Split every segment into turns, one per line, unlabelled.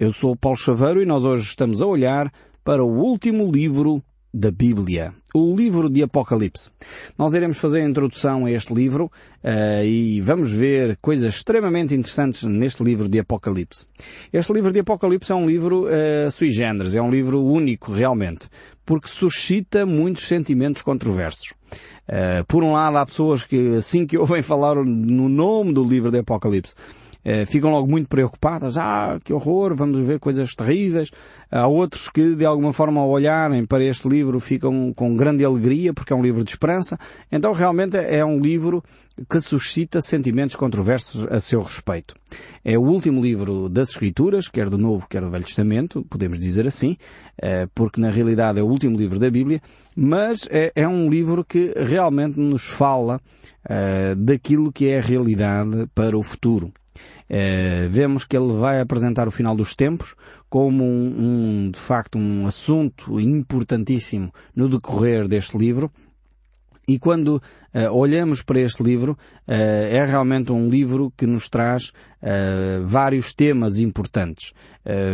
Eu sou Paulo Chaveiro e nós hoje estamos a olhar para o último livro da Bíblia, o livro de Apocalipse. Nós iremos fazer a introdução a este livro uh, e vamos ver coisas extremamente interessantes neste livro de Apocalipse. Este livro de Apocalipse é um livro uh, sui generis, é um livro único realmente, porque suscita muitos sentimentos controversos. Uh, por um lado, há pessoas que, assim que ouvem falar no nome do livro de Apocalipse, eh, ficam logo muito preocupadas. Ah, que horror, vamos ver coisas terríveis. Há outros que, de alguma forma, ao olharem para este livro, ficam com grande alegria, porque é um livro de esperança. Então, realmente, é um livro que suscita sentimentos controversos a seu respeito. É o último livro das Escrituras, quer do Novo, quer do Velho Testamento, podemos dizer assim, eh, porque na realidade é o último livro da Bíblia, mas é, é um livro que realmente nos fala uh, daquilo que é a realidade para o futuro. Uh, vemos que ele vai apresentar o final dos tempos como um, um, de facto um assunto importantíssimo no decorrer deste livro. E quando uh, olhamos para este livro, uh, é realmente um livro que nos traz vários temas importantes.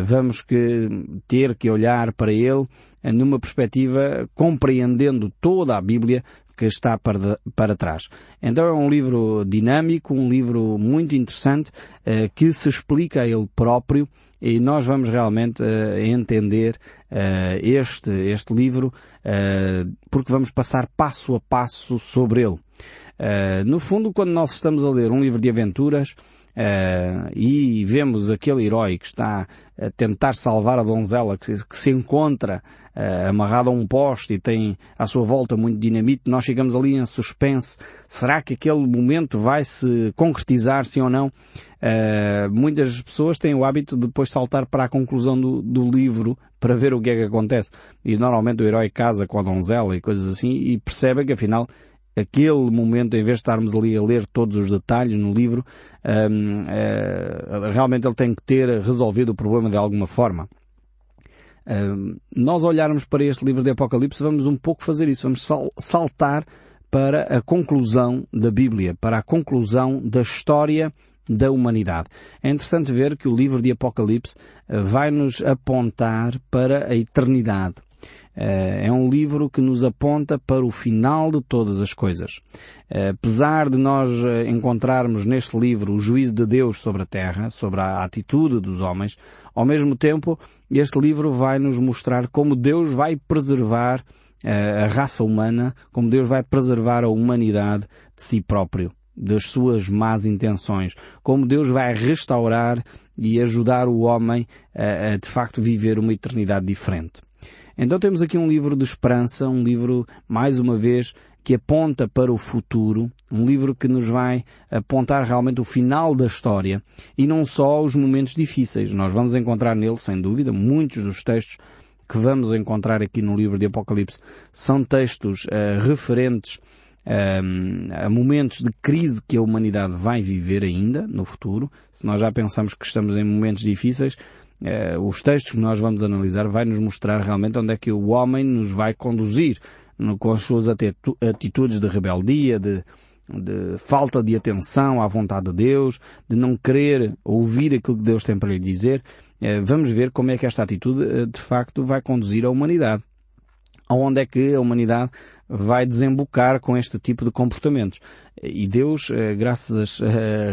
vamos que ter que olhar para ele numa perspectiva compreendendo toda a Bíblia que está para, para trás. Então é um livro dinâmico, um livro muito interessante, uh, que se explica a ele próprio e nós vamos realmente uh, entender uh, este, este livro porque vamos passar passo a passo sobre ele. No fundo, quando nós estamos a ler um livro de aventuras, Uh, e vemos aquele herói que está a tentar salvar a donzela, que, que se encontra uh, amarrado a um poste e tem à sua volta muito dinamite, nós chegamos ali em suspense. Será que aquele momento vai se concretizar, sim ou não? Uh, muitas pessoas têm o hábito de depois saltar para a conclusão do, do, livro para ver o que é que acontece. E normalmente o herói casa com a donzela e coisas assim e percebe que afinal aquele momento, em vez de estarmos ali a ler todos os detalhes no livro, um, eh, realmente ele tem que ter resolvido o problema de alguma forma. Um, nós olharmos para este livro de Apocalipse, vamos um pouco fazer isso, vamos sal saltar para a conclusão da Bíblia, para a conclusão da história da humanidade. É interessante ver que o livro de Apocalipse eh, vai nos apontar para a eternidade. Eh, é um livro que nos aponta para o final de todas as coisas. Eh, apesar de nós eh, encontrarmos neste livro o juízo de Deus sobre a terra, sobre a atitude dos homens, ao mesmo tempo este livro vai nos mostrar como Deus vai preservar a raça humana, como Deus vai preservar a humanidade de si próprio das suas más intenções, como Deus vai restaurar e ajudar o homem a, a de facto viver uma eternidade diferente. Então temos aqui um livro de esperança, um livro, mais uma vez, que aponta para o futuro, um livro que nos vai apontar realmente o final da história e não só os momentos difíceis. Nós vamos encontrar nele, sem dúvida, muitos dos textos que vamos encontrar aqui no livro de Apocalipse são textos uh, referentes uh, a momentos de crise que a humanidade vai viver ainda no futuro. Se nós já pensamos que estamos em momentos difíceis, os textos que nós vamos analisar vai nos mostrar realmente onde é que o homem nos vai conduzir com as suas atitudes de rebeldia, de, de falta de atenção à vontade de Deus, de não querer ouvir aquilo que Deus tem para lhe dizer, eh, vamos ver como é que esta atitude eh, de facto vai conduzir a humanidade. Aonde é que a humanidade vai desembocar com este tipo de comportamentos. E Deus, graças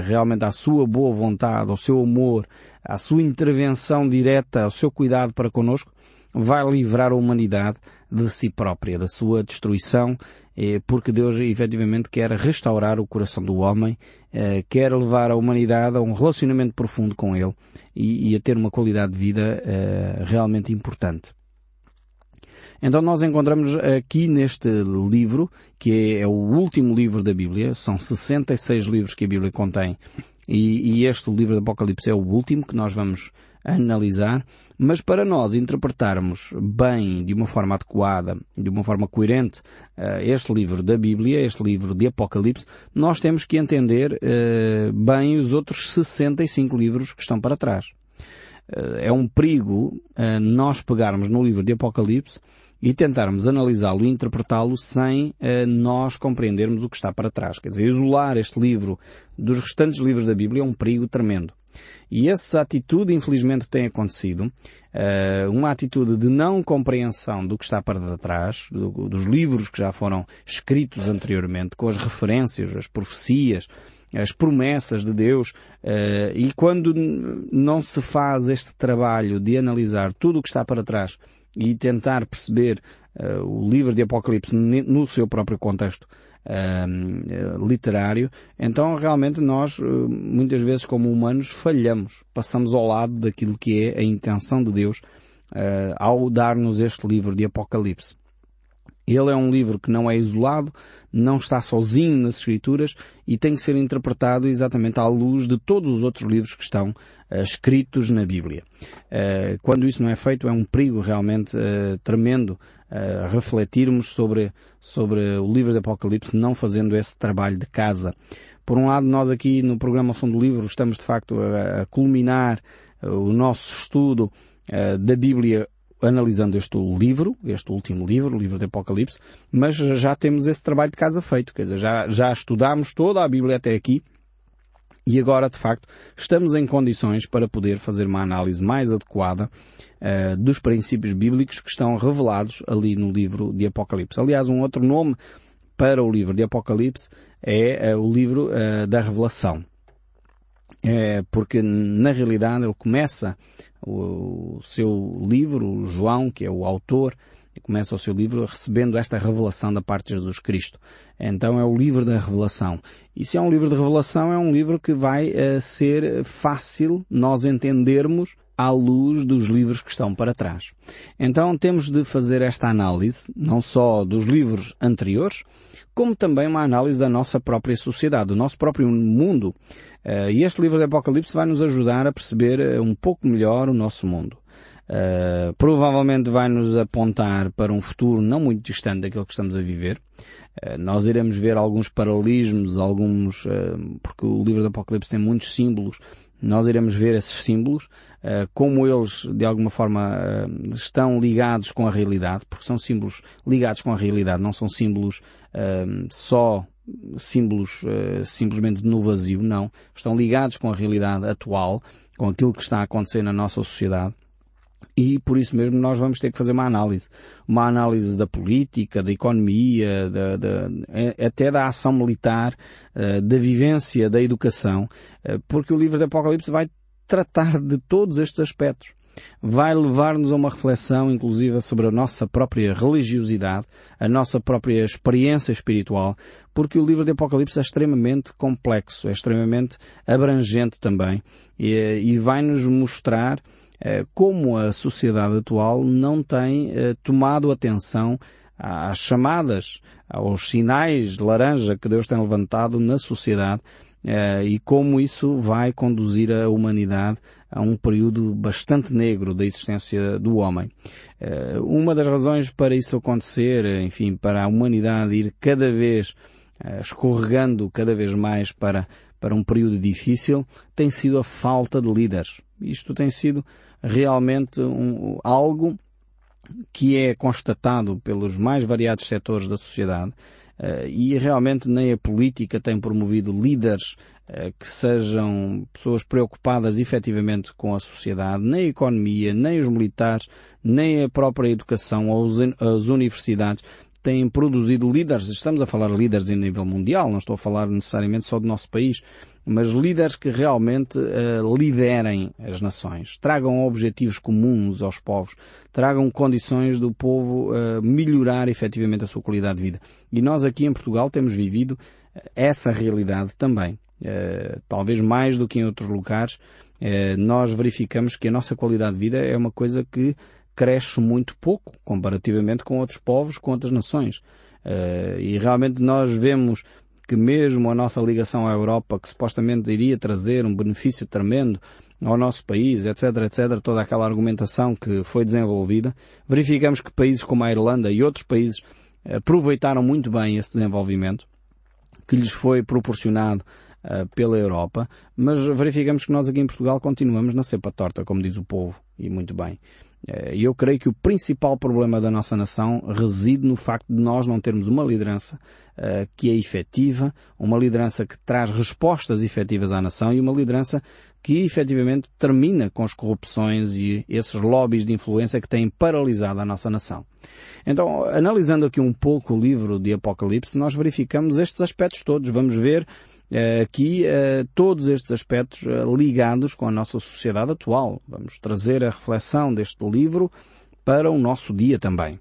realmente à sua boa vontade, ao seu amor, à sua intervenção direta, ao seu cuidado para conosco, vai livrar a humanidade de si própria, da sua destruição, eh, porque Deus efetivamente quer restaurar o coração do homem, eh, quer levar a humanidade a um relacionamento profundo com Ele e, a ter uma qualidade de vida eh, realmente importante. Então nós encontramos aqui neste livro, que é o último livro da Bíblia, são 66 livros que a Bíblia contém, e, e este livro do Apocalipse é o último que nós vamos analisar, mas para nós interpretarmos bem, de uma forma adequada, de uma forma coerente, eh, este livro da Bíblia, este livro de Apocalipse, nós temos que entender uh, bem os outros 65 livros que estão para trás. É um perigo nós pegarmos no livro de Apocalipse e tentarmos analisá-lo e interpretá-lo sem nós compreendermos o que está para trás. Quer dizer, isolar este livro dos restantes livros da Bíblia é um perigo tremendo. E essa atitude, infelizmente, tem acontecido. Uma atitude de não compreensão do que está para trás, do, dos livros que já foram escritos anteriormente, com as referências, as profecias, as promessas de Deus, uh, e quando não se faz este trabalho de analisar tudo o que está para trás e tentar perceber uh, o livro de Apocalipse no seu próprio contexto, uh, literário, então realmente nós, muitas vezes como humanos, falhamos, passamos ao lado daquilo que é a intenção de Deus ao dar-nos este livro de Apocalipse. Ele é um livro que não é isolado, não está sozinho nas Escrituras e tem que ser interpretado exatamente à luz de todos os outros livros que estão uh, escritos na Bíblia. Uh, quando isso não é feito, é um perigo realmente uh, tremendo refletirmos sobre, sobre o livro do Apocalipse, não fazendo esse trabalho de casa. Por um lado, nós aqui no programa Som do Livro estamos de facto a, a culminar o nosso estudo da Bíblia analisando este livro, este último livro, o livro do Apocalipse, mas já temos esse trabalho de casa feito, quer dizer, já, já estudámos toda a Bíblia até aqui e agora, de facto, estamos em condições para poder fazer uma análise mais adequada uh, dos princípios bíblicos que estão revelados ali no livro de Apocalipse. Aliás, um outro nome para o livro de Apocalipse é uh, o livro uh, da Revelação. É, porque na realidade ele começa o, o seu livro, o João, que é o autor, começa o seu livro recebendo esta revelação da parte de Jesus Cristo. Então é o livro da revelação. E se é um livro de revelação, é um livro que vai uh, ser fácil nós entendermos à luz dos livros que estão para trás. Então temos de fazer esta análise, não só dos livros anteriores, como também uma análise da nossa própria sociedade, do nosso próprio mundo. Uh, e este livro de Apocalipse vai nos ajudar a perceber uh, um pouco melhor o nosso mundo. Uh, provavelmente vai nos apontar para um futuro não muito distante daquilo que estamos a viver. Uh, nós iremos ver alguns paralelismos, alguns, uh, porque o livro do Apocalipse tem muitos símbolos. Nós iremos ver esses símbolos, como eles de alguma forma estão ligados com a realidade, porque são símbolos ligados com a realidade, não são símbolos só símbolos simplesmente no vazio, não. Estão ligados com a realidade atual, com aquilo que está a acontecer na nossa sociedade e por isso mesmo nós vamos ter que fazer uma análise. Uma análise da política, da economia, da, da, é, até da ação militar, eh, da vivência, da educação, eh, porque o livro do Apocalipse vai tratar de todos estes aspectos. Vai levar-nos a uma reflexão, inclusive, sobre a nossa própria religiosidade, a nossa própria experiência espiritual, porque o livro do Apocalipse é extremamente complexo, é extremamente abrangente também, e, e vai-nos mostrar eh, como a sociedade atual não tem eh, tomado atenção às chamadas, aos sinais de laranja que Deus tem levantado na sociedade eh, e como isso vai conduzir a humanidade a um período bastante negro da existência do homem. Uma das razões para isso acontecer, enfim, para a humanidade ir cada vez escorregando cada vez mais para, para um período difícil, tem sido a falta de líderes. Isto tem sido realmente um, algo que é constatado pelos mais variados setores da sociedade e realmente nem a política tem promovido líderes uh, que sejam pessoas preocupadas efetivamente com a sociedade, nem a economia, nem os militares, nem a própria educação ou as universidades têm produzido líderes, estamos a falar de líderes em nível mundial, não estou a falar necessariamente só do nosso país, mas líderes que realmente uh, liderem as nações, tragam objetivos comuns aos povos, tragam condições do povo uh, melhorar efetivamente a sua qualidade de vida. E nós aqui em Portugal temos vivido eh, essa realidade também. Uh, talvez mais do que em outros lugares, nós verificamos que a nossa qualidade de vida é uma coisa que cresce muito pouco comparativamente com outros povos, com outras nações. Uh, e realmente nós vemos que mesmo a nossa ligação à Europa, que supostamente iria trazer um benefício tremendo ao nosso país, etc, etc, toda aquela argumentação que foi desenvolvida, verificamos que países como a Irlanda e outros países aproveitaram muito bem esse desenvolvimento que lhes foi proporcionado uh, pela Europa, mas verificamos que nós aqui em Portugal continuamos na cepa torta, como diz o povo, e muito bem. Eh, e eu creio que o principal problema da nossa nação reside no facto de nós não termos uma liderança uh, que é efetiva, uma liderança que traz respostas efetivas à nação e uma liderança que efetivamente termina com as corrupções e esses lobbies de influência que têm paralisado a nossa nação. Então, analisando aqui um pouco o livro de Apocalipse, nós verificamos estes aspectos todos. Vamos ver aqui uh, todos estes aspectos uh, ligados com a nossa sociedade atual. Vamos trazer a reflexão deste livro para o nosso dia também.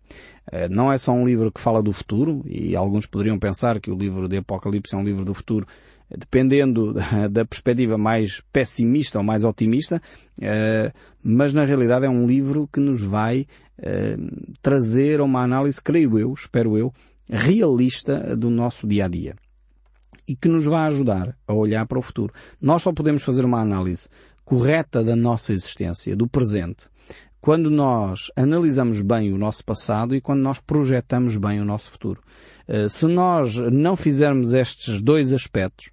Não é só um livro que fala do futuro, e alguns poderiam pensar que o livro de Apocalipse é um livro do futuro, dependendo da perspectiva mais pessimista ou mais otimista, mas na realidade é um livro que nos vai trazer uma análise, creio eu, espero eu, realista do nosso dia a dia. E que nos vai ajudar a olhar para o futuro. Nós só podemos fazer uma análise correta da nossa existência, do presente, quando nós analisamos bem o nosso passado e quando nós projetamos bem o nosso futuro. Eh, se nós não fizermos estes dois aspectos,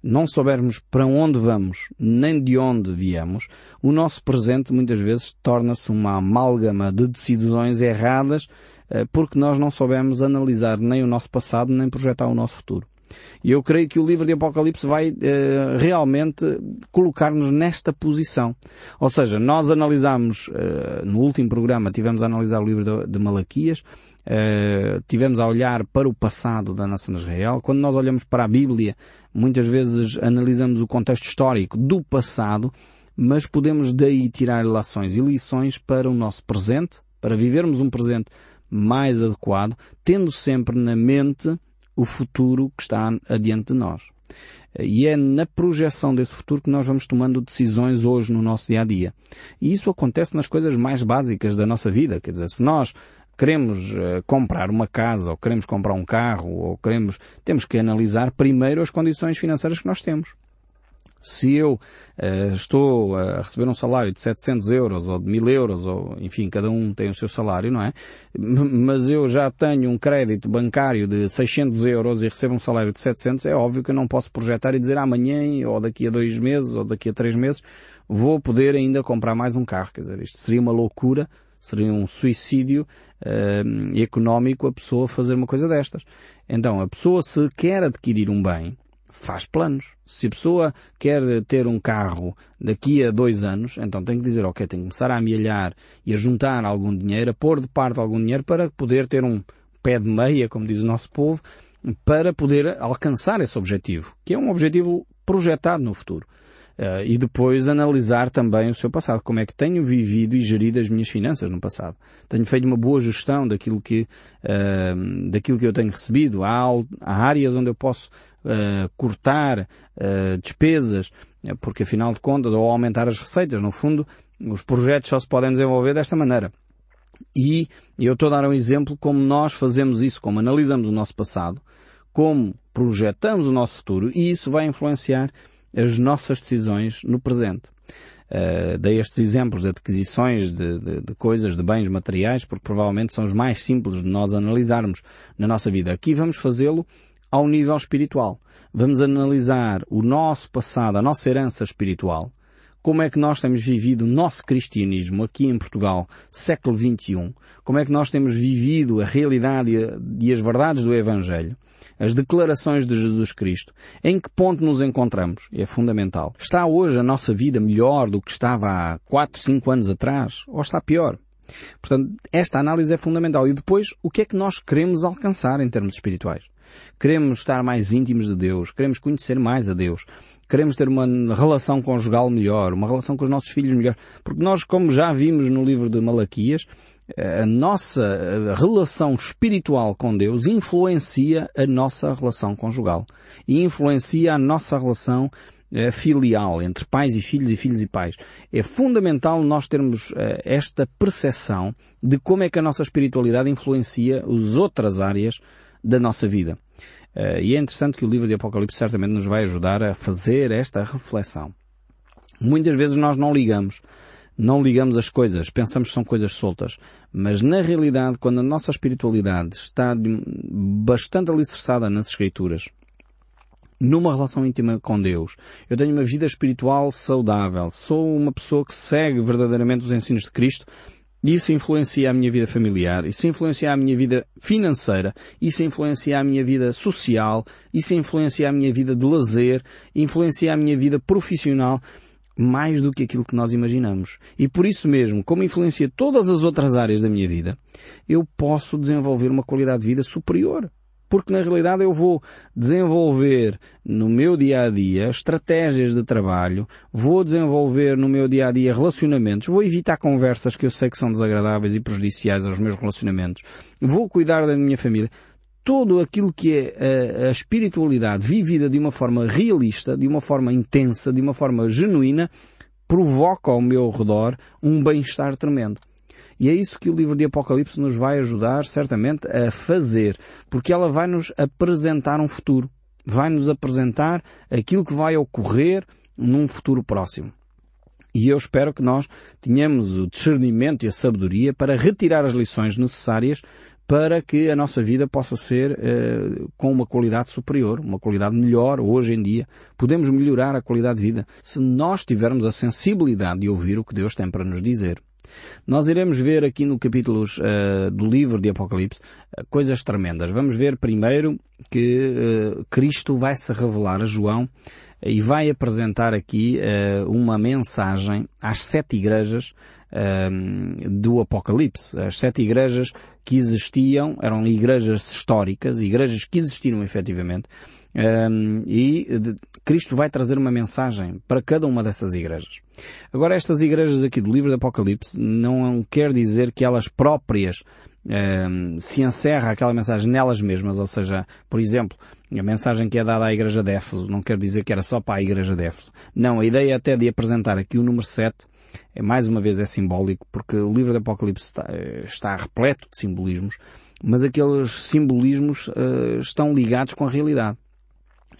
não soubermos para onde vamos, nem de onde viemos, o nosso presente muitas vezes torna-se uma amálgama de decisões erradas eh, porque nós não soubemos analisar nem o nosso passado nem projetar o nosso futuro. E eu creio que o livro de Apocalipse vai uh, realmente colocar-nos nesta posição. Ou seja, nós analisamos, uh, no último programa tivemos a analisar o livro de, de Malaquias, uh, tivemos a olhar para o passado da nação de Israel. Quando nós olhamos para a Bíblia, muitas vezes analisamos o contexto histórico do passado, mas podemos daí tirar relações e lições para o nosso presente, para vivermos um presente mais adequado, tendo sempre na mente o futuro que está adiante de nós. E é na projeção desse futuro que nós vamos tomando decisões hoje no nosso dia a dia. E isso acontece nas coisas mais básicas da nossa vida. Quer dizer, se nós queremos uh, comprar uma casa, ou queremos comprar um carro, ou queremos, temos que analisar primeiro as condições financeiras que nós temos. Se eu uh, estou a receber um salário de 700 euros ou de 1000 euros, ou enfim, cada um tem o seu salário, não é? Mas eu já tenho um crédito bancário de 600 euros e recebo um salário de 700, é óbvio que eu não posso projetar e dizer amanhã, ou daqui a dois meses, ou daqui a três meses, vou poder ainda comprar mais um carro. Quer dizer, isto seria uma loucura, seria um suicídio uh, económico a pessoa fazer uma coisa destas. Então, a pessoa se quer adquirir um bem, faz planos. Se a pessoa quer ter um carro daqui a dois anos, então tem que dizer, ok, tem que começar a amealhar e a juntar algum dinheiro, a pôr de parte algum dinheiro para poder ter um pé de meia, como diz o nosso povo, para poder alcançar esse objetivo, que é um objetivo projetado no futuro. Uh, e depois analisar também o seu passado, como é que tenho vivido e gerido as minhas finanças no passado. Tenho feito uma boa gestão daquilo que, uh, daquilo que eu tenho recebido. Há, há áreas onde eu posso uh, cortar uh, despesas, eh, porque afinal de contas, ou aumentar as receitas. No fundo, os projetos só se podem desenvolver desta maneira. E eu estou a dar um exemplo como nós fazemos isso, como analisamos o nosso passado, como projetamos o nosso futuro e isso vai influenciar as nossas decisões no presente. Uh, dei estes exemplos de adquisições de, de, de, coisas, de bens materiais, porque provavelmente são os mais simples de nós analisarmos na nossa vida. Aqui vamos fazê-lo ao nível espiritual. Vamos analisar o nosso passado, a nossa herança espiritual, como é que nós temos vivido o nosso cristianismo aqui em Portugal, século XXI, como é que nós temos vivido a realidade e as verdades do Evangelho, as declarações de Jesus Cristo, em que ponto nos encontramos, é fundamental. Está hoje a nossa vida melhor do que estava há 4, 5 anos atrás, ou está pior? Portanto, esta análise é fundamental. E depois, o que é que nós queremos alcançar em termos espirituais? Queremos estar mais íntimos de Deus, queremos conhecer mais a Deus, queremos ter uma relação conjugal melhor, uma relação com os nossos filhos melhor. Porque nós, como já vimos no livro de Malaquias, a nossa relação espiritual com Deus influencia a nossa relação conjugal e influencia a nossa relação eh, filial entre pais e filhos e filhos e pais. É fundamental nós termos eh, esta percepção de como é que a nossa espiritualidade influencia as outras áreas da nossa vida. Uh, e é interessante que o livro de Apocalipse certamente nos vai ajudar a fazer esta reflexão. Muitas vezes nós não ligamos, não ligamos as coisas, pensamos que são coisas soltas, mas na realidade, quando a nossa espiritualidade está bastante alicerçada nas Escrituras, numa relação íntima com Deus. Eu tenho uma vida espiritual saudável. Sou uma pessoa que segue verdadeiramente os ensinos de Cristo. Isso influencia a minha vida familiar, isso influencia a minha vida financeira, isso influencia a minha vida social, isso influencia a minha vida de lazer, influencia a minha vida profissional mais do que aquilo que nós imaginamos. E por isso mesmo, como influencia todas as outras áreas da minha vida, eu posso desenvolver uma qualidade de vida superior porque na realidade eu vou desenvolver no meu dia a dia estratégias de trabalho, vou desenvolver no meu dia a dia relacionamentos, vou evitar conversas que eu sei que são desagradáveis e prejudiciais aos meus relacionamentos, vou cuidar da minha família. Todo aquilo que é a, a espiritualidade vivida de uma forma realista, de uma forma intensa, de uma forma genuína, provoca ao meu redor um bem-estar tremendo. E é isso que o livro de Apocalipse nos vai ajudar, certamente, a fazer, porque ela vai nos apresentar um futuro. Vai nos apresentar aquilo que vai ocorrer num futuro próximo. E eu espero que nós tenhamos o discernimento e a sabedoria para retirar as lições necessárias para que a nossa vida possa ser uh, com uma qualidade superior, uma qualidade melhor hoje em dia. Podemos melhorar a qualidade de vida se nós tivermos a sensibilidade de ouvir o que Deus tem para nos dizer. Nós iremos ver aqui no capítulos uh, do livro de Apocalipse uh, coisas tremendas. Vamos ver primeiro que uh, Cristo vai se revelar a João e vai apresentar aqui uma mensagem às sete igrejas do Apocalipse. As sete igrejas que existiam eram igrejas históricas, igrejas que existiram efetivamente, um, e Cristo vai trazer uma mensagem para cada uma dessas igrejas. Agora, estas igrejas aqui do livro do Apocalipse não quer dizer que elas próprias um, se encerra aquela mensagem nelas mesmas, ou seja, por exemplo, a mensagem que é dada à igreja de Éfeso não quer dizer que era só para a igreja de Éfeso. Não, a ideia até de apresentar aqui o número 7 é mais uma vez é simbólico, porque o livro do Apocalipse está, está repleto de simbolismos, mas aqueles simbolismos uh, estão ligados com a realidade.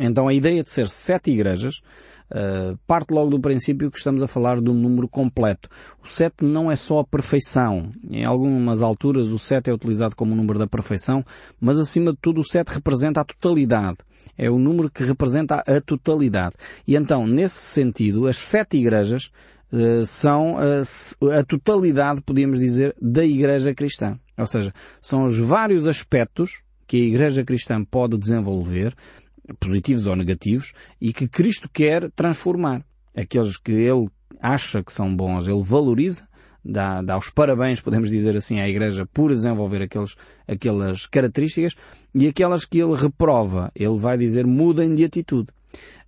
Então a ideia de ser sete igrejas uh, parte logo do princípio que estamos a falar de um número completo. O sete não é só a perfeição. Em algumas alturas o sete é utilizado como o número da perfeição, mas acima de tudo o sete representa a totalidade. É o número que representa a totalidade. E então, nesse sentido, as sete igrejas uh, são a, a totalidade, podíamos dizer, da igreja cristã. Ou seja, são os vários aspectos que a igreja cristã pode desenvolver positivos ou negativos, e que Cristo quer transformar. Aqueles que Ele acha que são bons, Ele valoriza, dá, dá os parabéns, podemos dizer assim, à Igreja por desenvolver aqueles, aquelas características, e aquelas que Ele reprova, Ele vai dizer mudem de atitude.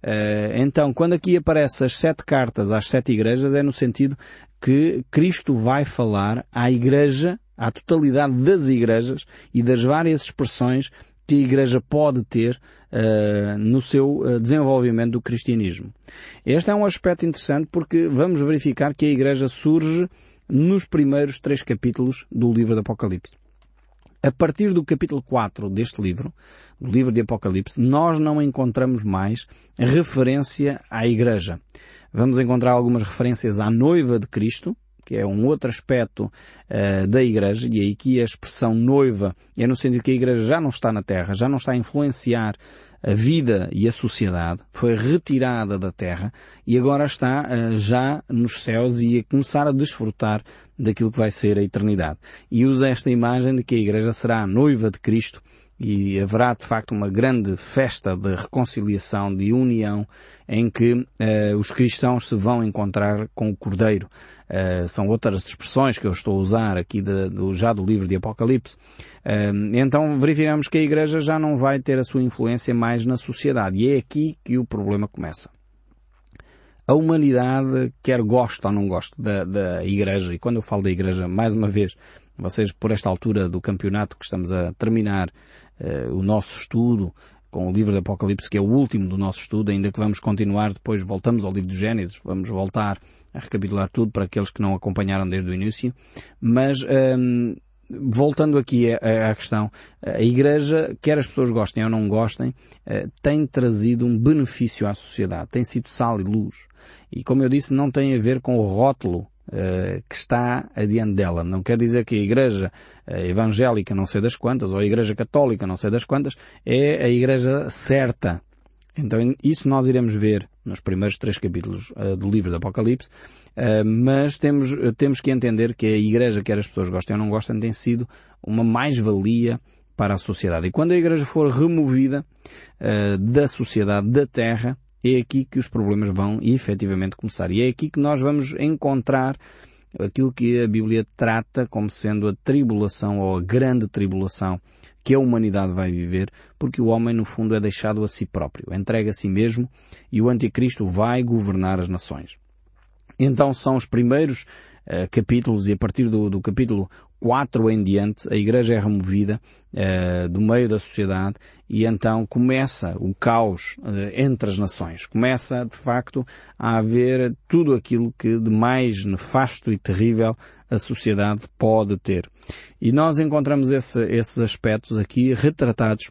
Uh, então, quando aqui aparecem as sete cartas às sete igrejas, é no sentido que Cristo vai falar à igreja, à totalidade das igrejas e das várias expressões que a Igreja pode ter uh, no seu uh, desenvolvimento do cristianismo. Este é um aspecto interessante porque vamos verificar que a Igreja surge nos primeiros três capítulos do livro do Apocalipse. A partir do capítulo 4 deste livro, do livro de Apocalipse, nós não encontramos mais referência à Igreja. Vamos encontrar algumas referências à noiva de Cristo, que é um outro aspecto uh, da Igreja, e aí que a expressão noiva é no sentido que a Igreja já não está na Terra, já não está a influenciar a vida e a sociedade, foi retirada da Terra e agora está uh, já nos céus e a começar a desfrutar daquilo que vai ser a eternidade. E usa esta imagem de que a Igreja será a noiva de Cristo e haverá de facto uma grande festa de reconciliação, de união, em que uh, os cristãos se vão encontrar com o Cordeiro. Uh, são outras expressões que eu estou a usar aqui de, do, já do livro de Apocalipse. Uh, então verificamos que a Igreja já não vai ter a sua influência mais na sociedade. E é aqui que o problema começa. A humanidade, quer goste ou não goste da, da Igreja, e quando eu falo da Igreja, mais uma vez, vocês por esta altura do campeonato que estamos a terminar o nosso estudo, com o livro do Apocalipse, que é o último do nosso estudo, ainda que vamos continuar, depois voltamos ao livro de Gênesis, vamos voltar a recapitular tudo para aqueles que não acompanharam desde o início, mas um, voltando aqui à, questão, a Igreja, quer as pessoas gostem ou não gostem, eh, tem trazido um benefício à sociedade, tem sido sal e luz. E como eu disse, não tem a ver com o rótulo que está adiante dela. Não quer dizer que a Igreja uh, evangélica, não sei das quantas, ou a Igreja católica, não sei das quantas, é a Igreja certa. Então isso nós iremos ver nos primeiros três capítulos uh, do livro do Apocalipse, mas temos, temos que entender que a igreja, quer as pessoas gostem ou não gostem, tem sido uma mais-valia para a sociedade. E quando a igreja for removida da sociedade, da terra, é aqui que os problemas vão efetivamente começar. E é aqui que nós vamos encontrar aquilo que a Bíblia trata como sendo a tribulação ou a grande tribulação que a humanidade vai viver, porque o homem no fundo é deixado a si próprio, entrega a si mesmo e o anticristo vai governar as nações. Então são os primeiros uh, capítulos e a partir do, do capítulo 4 em diante, a igreja é removida uh, do meio da sociedade e então começa o caos uh, entre as nações. Começa, de facto, a haver tudo aquilo que de mais nefasto e terrível a sociedade pode ter. E nós encontramos esse, esses aspectos aqui retratados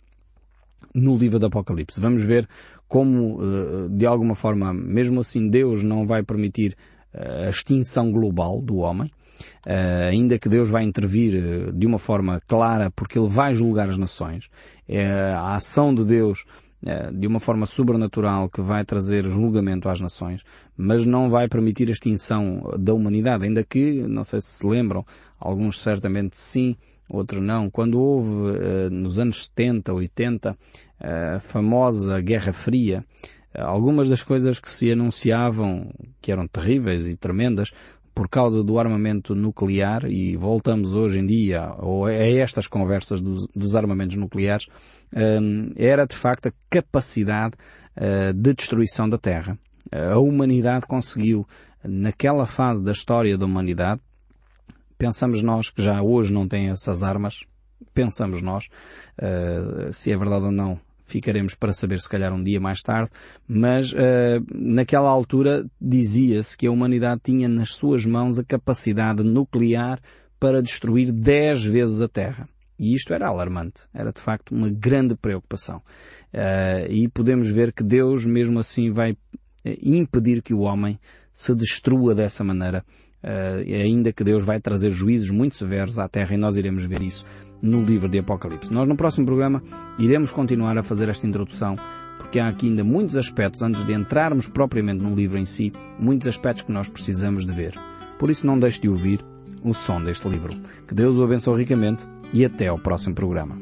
no livro do Apocalipse. Vamos ver como, de alguma forma, mesmo assim Deus não vai permitir a extinção global do homem, uh, ainda que Deus vai intervir uh, de uma forma clara porque Ele vai julgar as nações. É a ação de Deus uh, de uma forma sobrenatural que vai trazer julgamento às nações, mas não vai permitir a extinção da humanidade, ainda que, não sei se se lembram, alguns certamente sim, outros não. Quando houve nos anos 70, 80, a famosa Guerra Fria, algumas das coisas que se anunciavam, que eram terríveis e tremendas, por causa do armamento nuclear, e voltamos hoje em dia a estas conversas dos, dos armamentos nucleares, hum, era de facto a capacidade uh, de destruição da Terra. A humanidade conseguiu, naquela fase da história da humanidade, pensamos nós que já hoje não tem essas armas, pensamos nós, uh, se é verdade ou não, ficaremos para saber se calhar um dia mais tarde, mas uh, naquela altura dizia-se que a humanidade tinha nas suas mãos a capacidade nuclear para destruir dez vezes a Terra. E isto era alarmante. Era de facto uma grande preocupação. Uh, e podemos ver que Deus mesmo assim vai eh, impedir que o homem se destrua dessa maneira, uh, ainda que Deus vai trazer juízos muito severos à Terra e nós iremos ver isso no livro de Apocalipse. Nós no próximo programa iremos continuar a fazer esta introdução porque há aqui ainda muitos aspectos, antes de entrarmos propriamente no livro em si, muitos aspectos que nós precisamos de ver. Por isso não deixe de ouvir o som deste livro. Que Deus o abençoe ricamente e até ao próximo programa.